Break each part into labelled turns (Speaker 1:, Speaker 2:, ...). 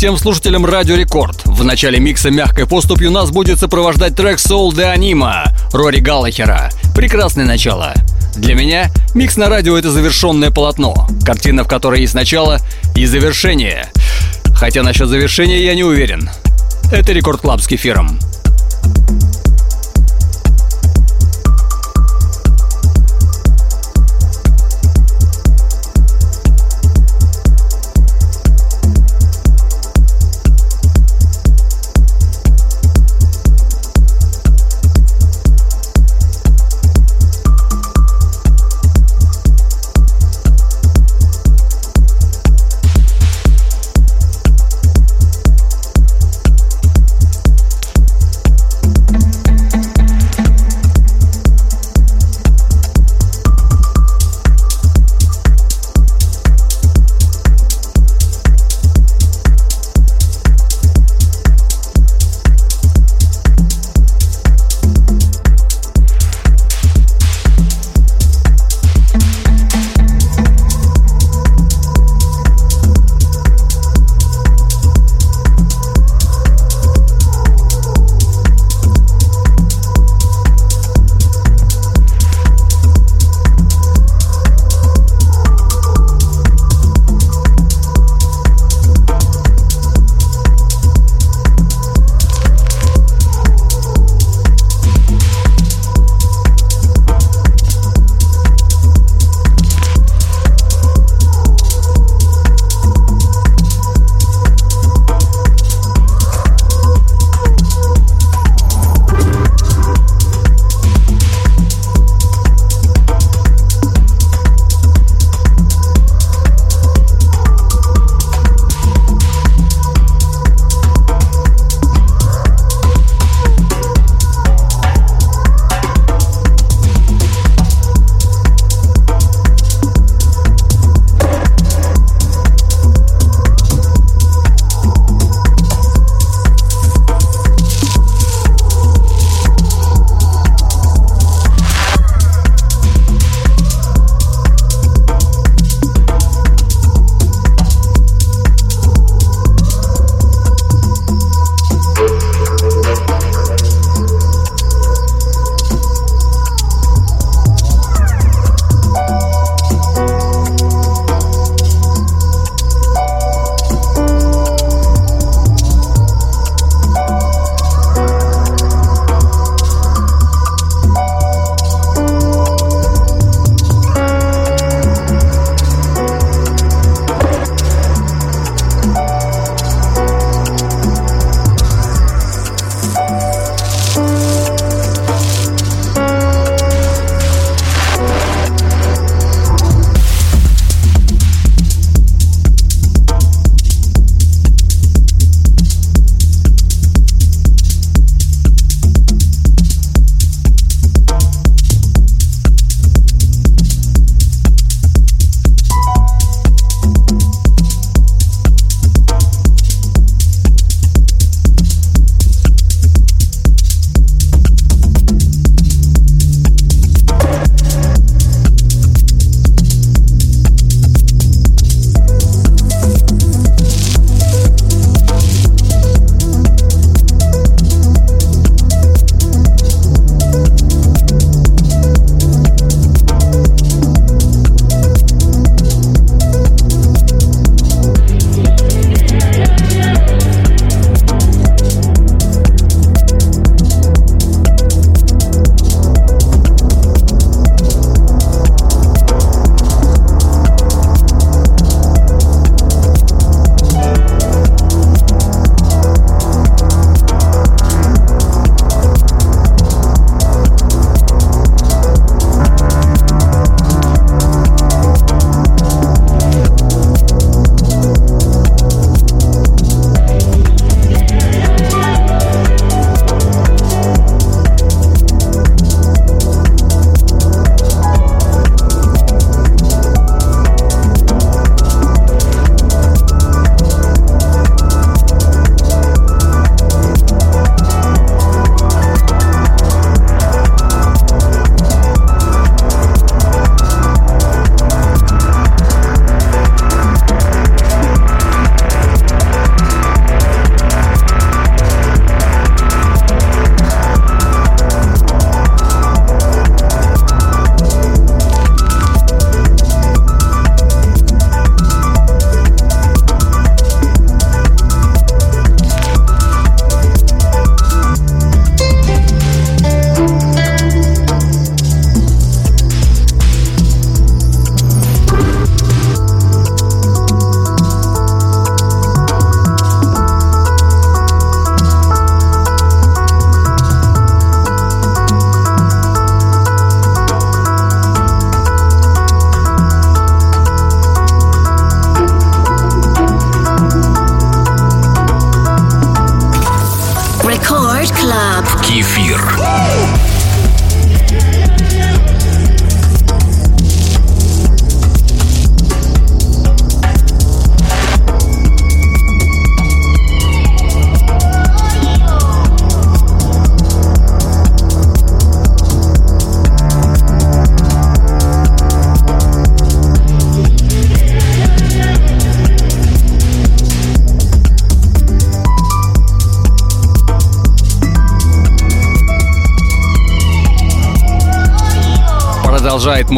Speaker 1: Всем слушателям Радио Рекорд. В начале микса мягкой поступью нас будет сопровождать трек Soul de Anima Рори Галлахера. Прекрасное начало. Для меня микс на радио — это завершенное полотно, картина, в которой есть начало и завершение. Хотя насчет завершения я не уверен. Это Record Club с кефиром.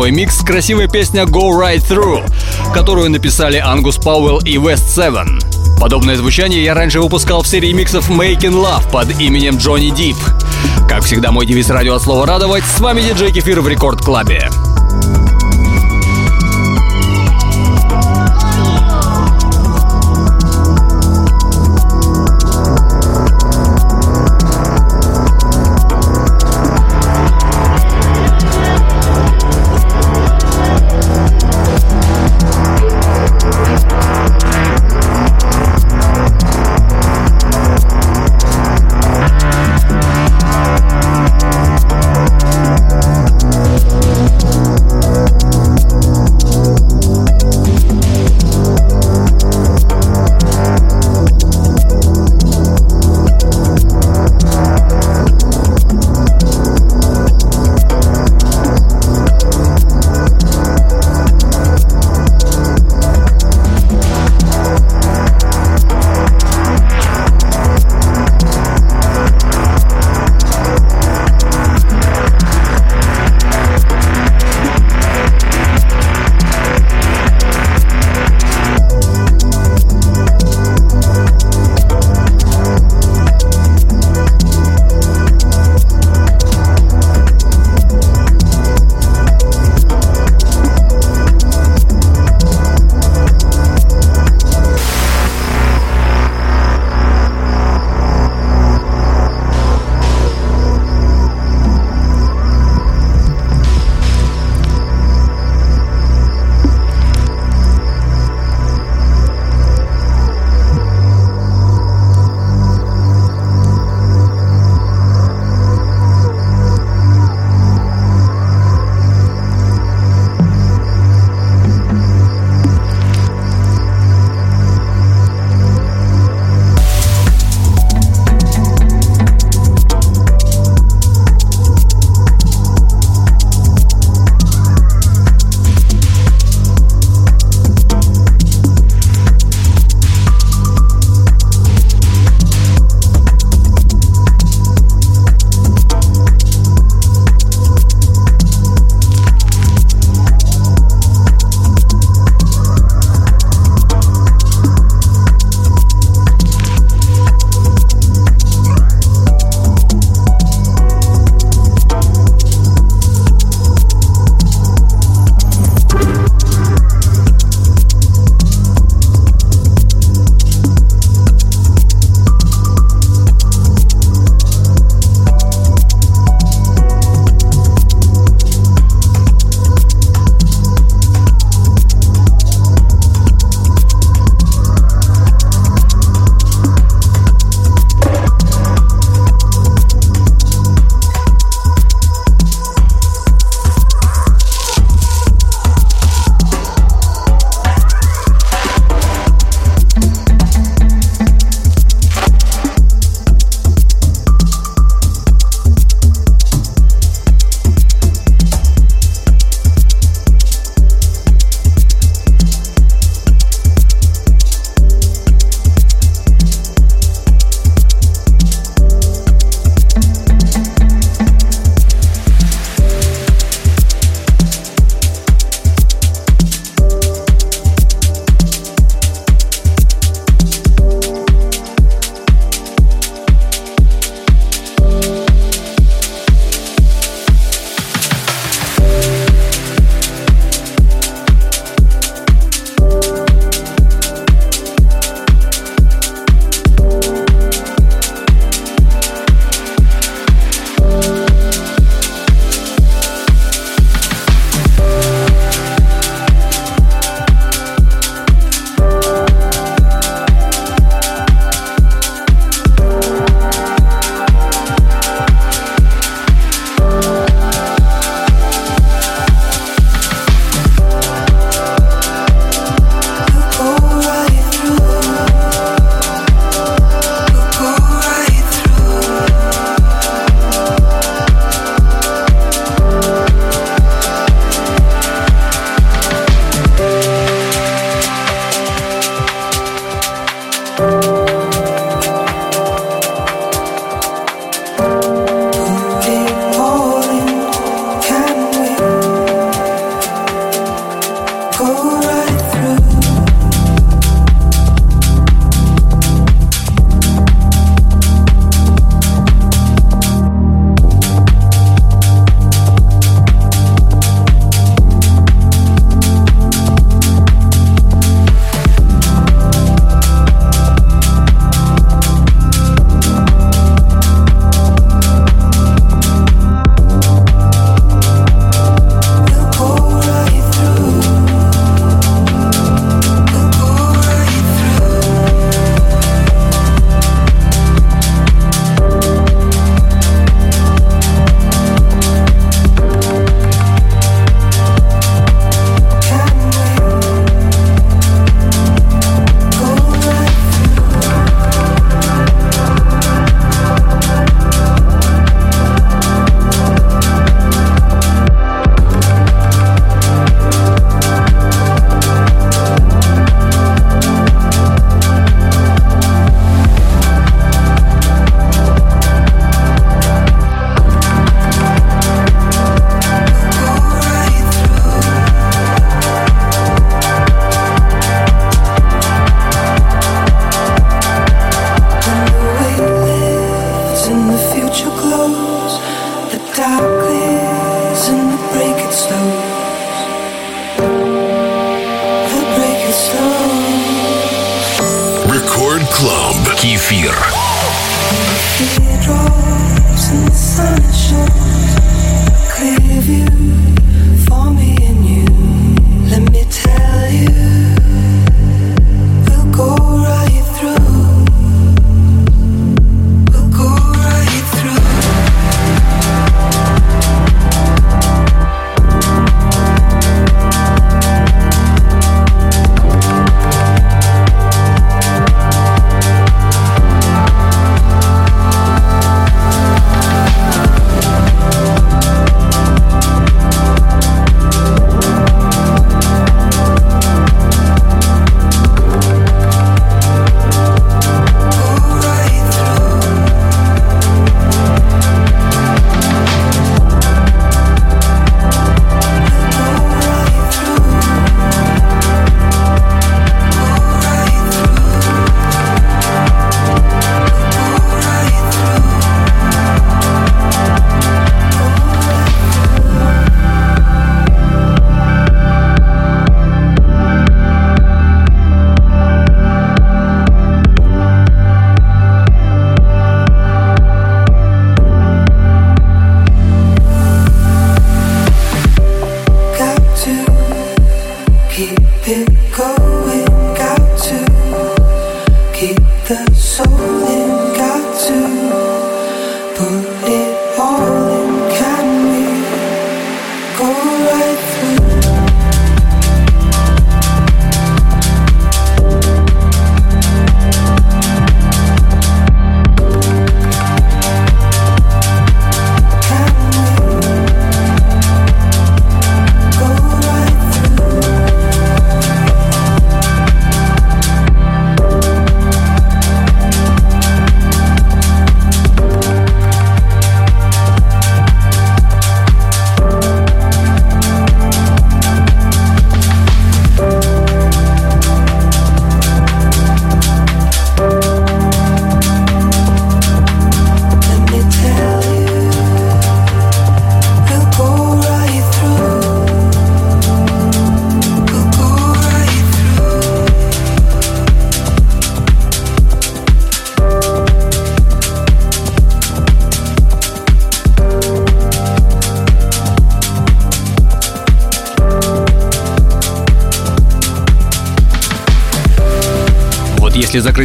Speaker 1: Мой микс красивая песня Go Right Through, которую написали Ангус Пауэлл и West Seven. Подобное звучание я раньше выпускал в серии миксов Making Love под именем Джонни Дип. Как всегда, мой девиз радио от слова радовать. С вами диджей Кефир в Рекорд Клабе.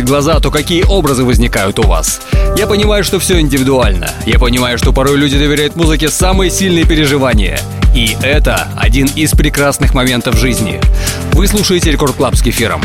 Speaker 1: Глаза, то какие образы возникают у вас? Я понимаю, что все индивидуально. Я понимаю, что порой люди доверяют музыке самые сильные переживания. И это один из прекрасных моментов жизни. Вы слушаете Record Club с кефиром.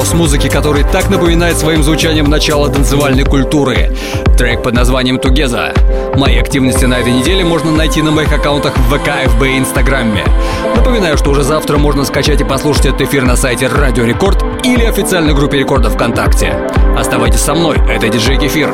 Speaker 1: Хаос-музыки, который так напоминает своим звучанием начало танцевальной культуры. Трек под названием «Тугеза». Мои активности на этой неделе можно найти на моих аккаунтах в ВК, ФБ и Инстаграме. Напоминаю, что уже завтра можно скачать и послушать этот эфир на сайте Радио Рекорд или официальной группе Рекорда ВКонтакте. Оставайтесь со мной, это диджей Кефир.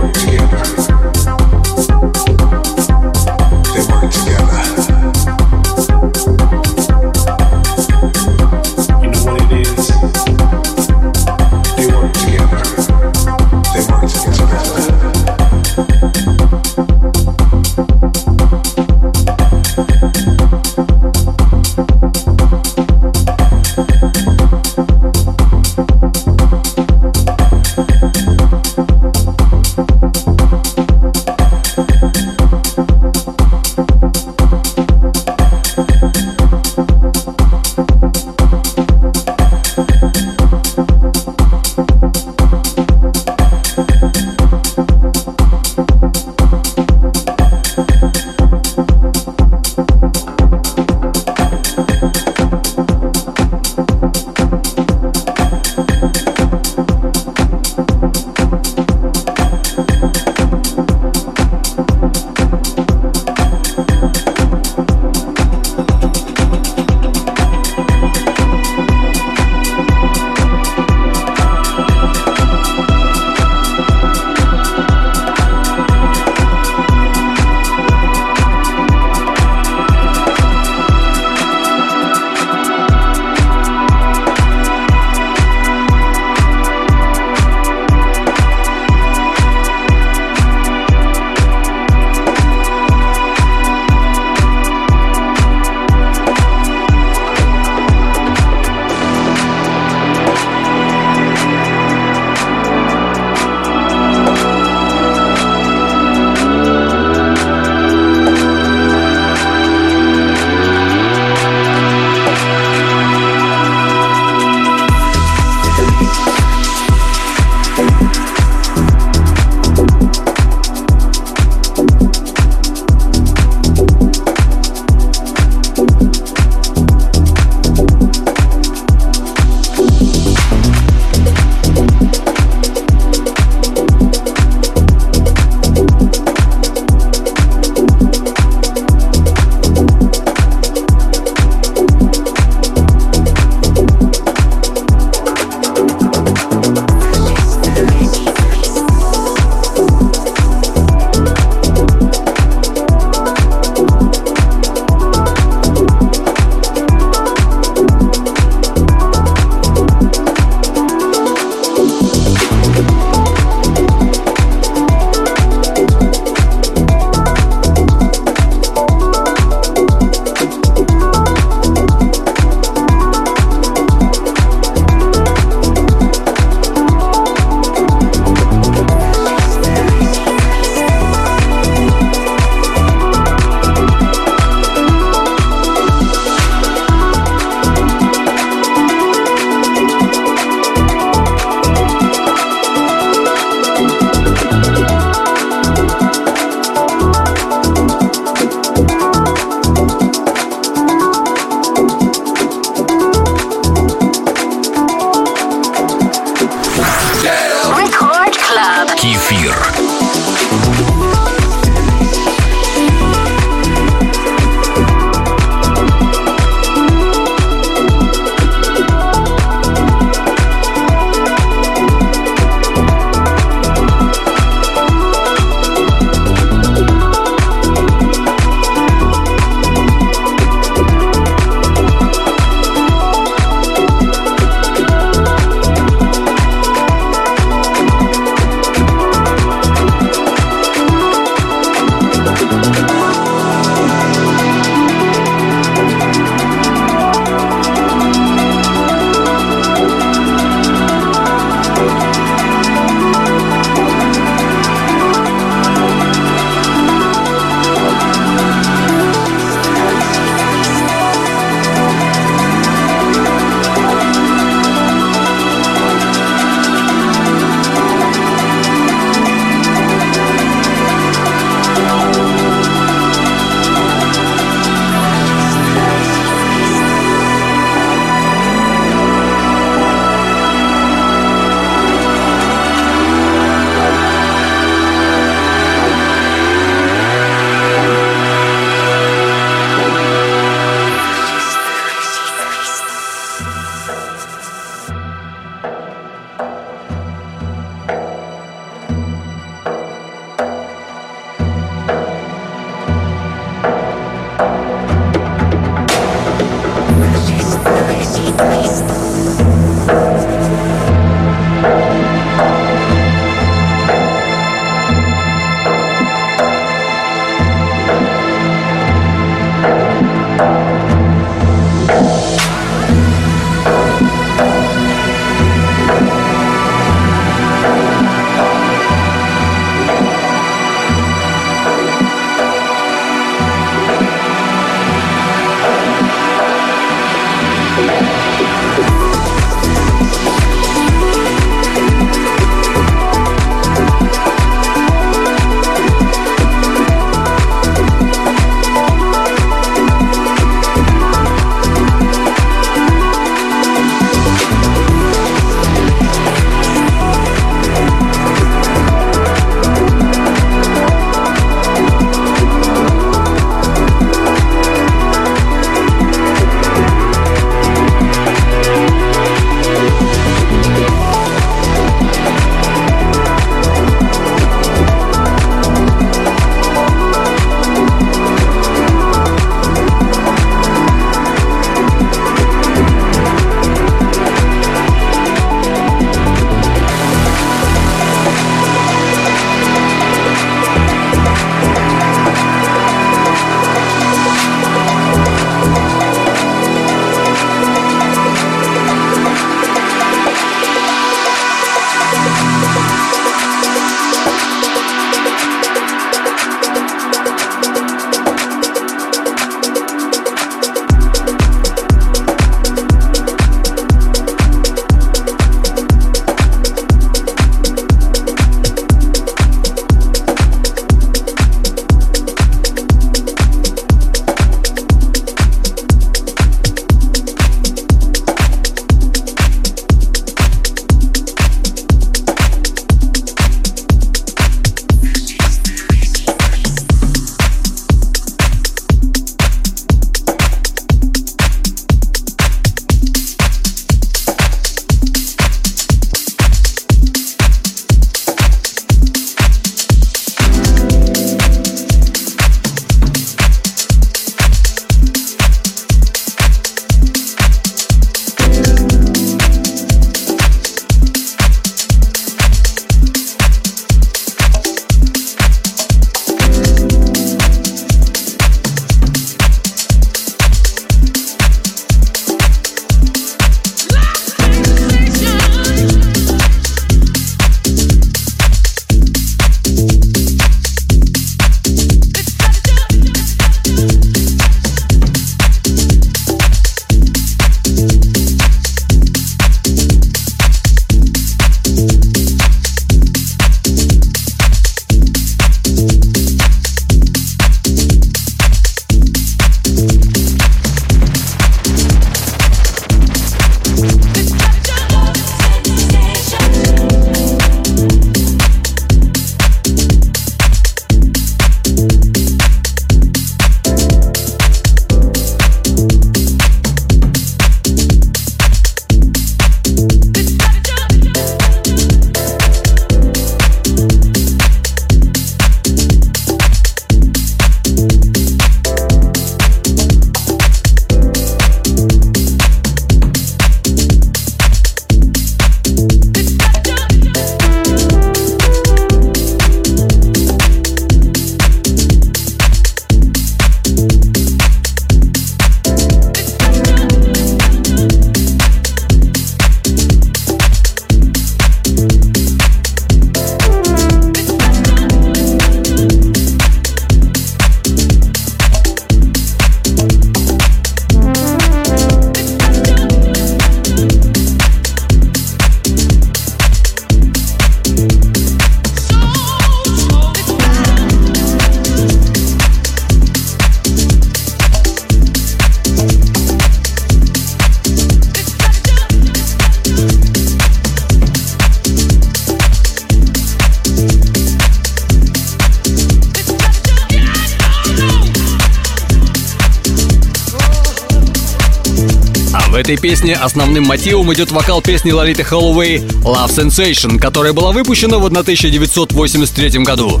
Speaker 1: Этой песне основным мотивом идет вокал песни Лолиты Хэллоуэй «Love Sensation», которая была выпущена в 1983 году.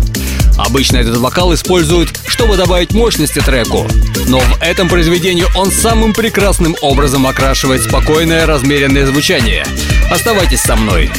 Speaker 1: Обычно этот вокал используют, чтобы добавить мощности треку. Но в этом произведении он самым прекрасным образом окрашивает спокойное, размеренное звучание. Оставайтесь со мной.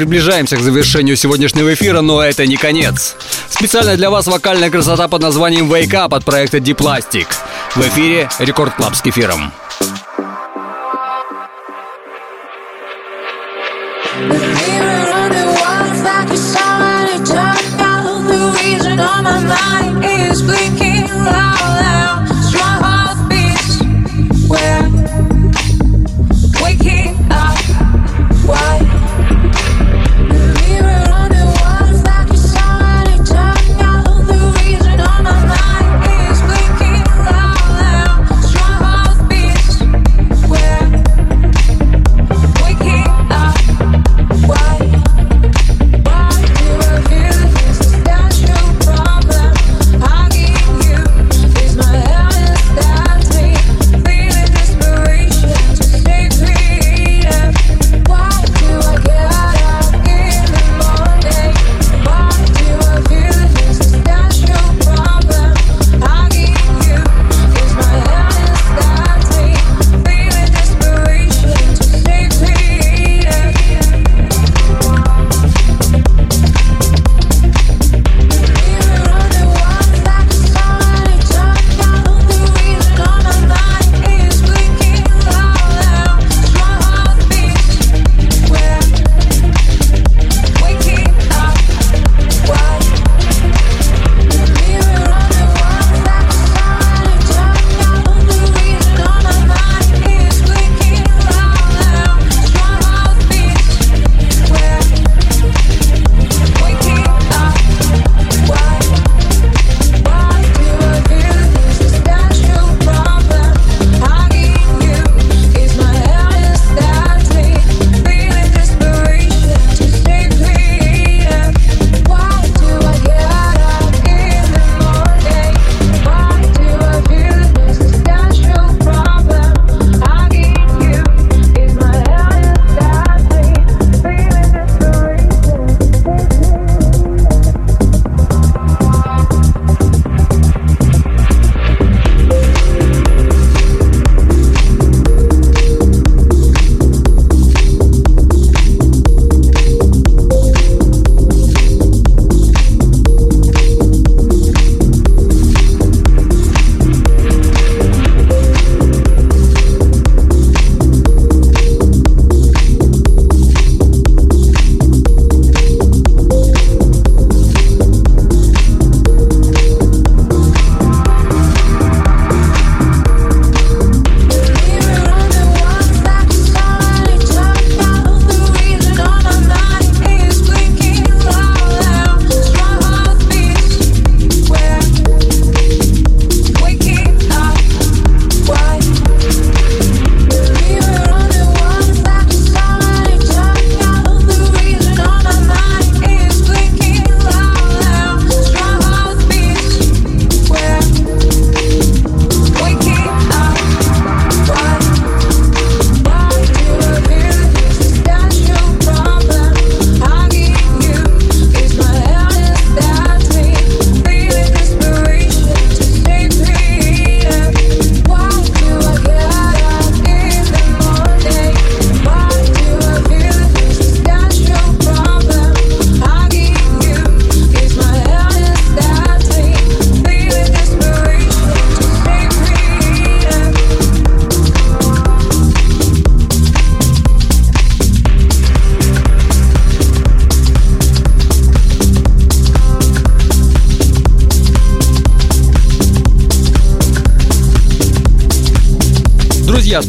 Speaker 2: Приближаемся к завершению сегодняшнего эфира, но это не конец. Специально для вас вокальная красота под названием Wake Up от проекта Deep Plastic. В эфире Record Club с кефиром.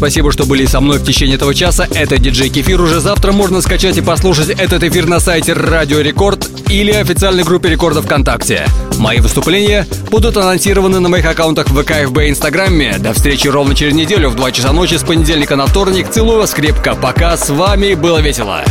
Speaker 1: Спасибо, что были со мной в течение этого часа. Это диджей Кефир. Уже завтра можно скачать и послушать этот эфир на сайте Радио Рекорд или официальной группе Рекорда ВКонтакте. Мои выступления будут анонсированы на моих аккаунтах в ВК, и Инстаграме. До встречи ровно через неделю в 2 часа ночи с понедельника на вторник. Целую вас крепко. Пока. С вами было весело.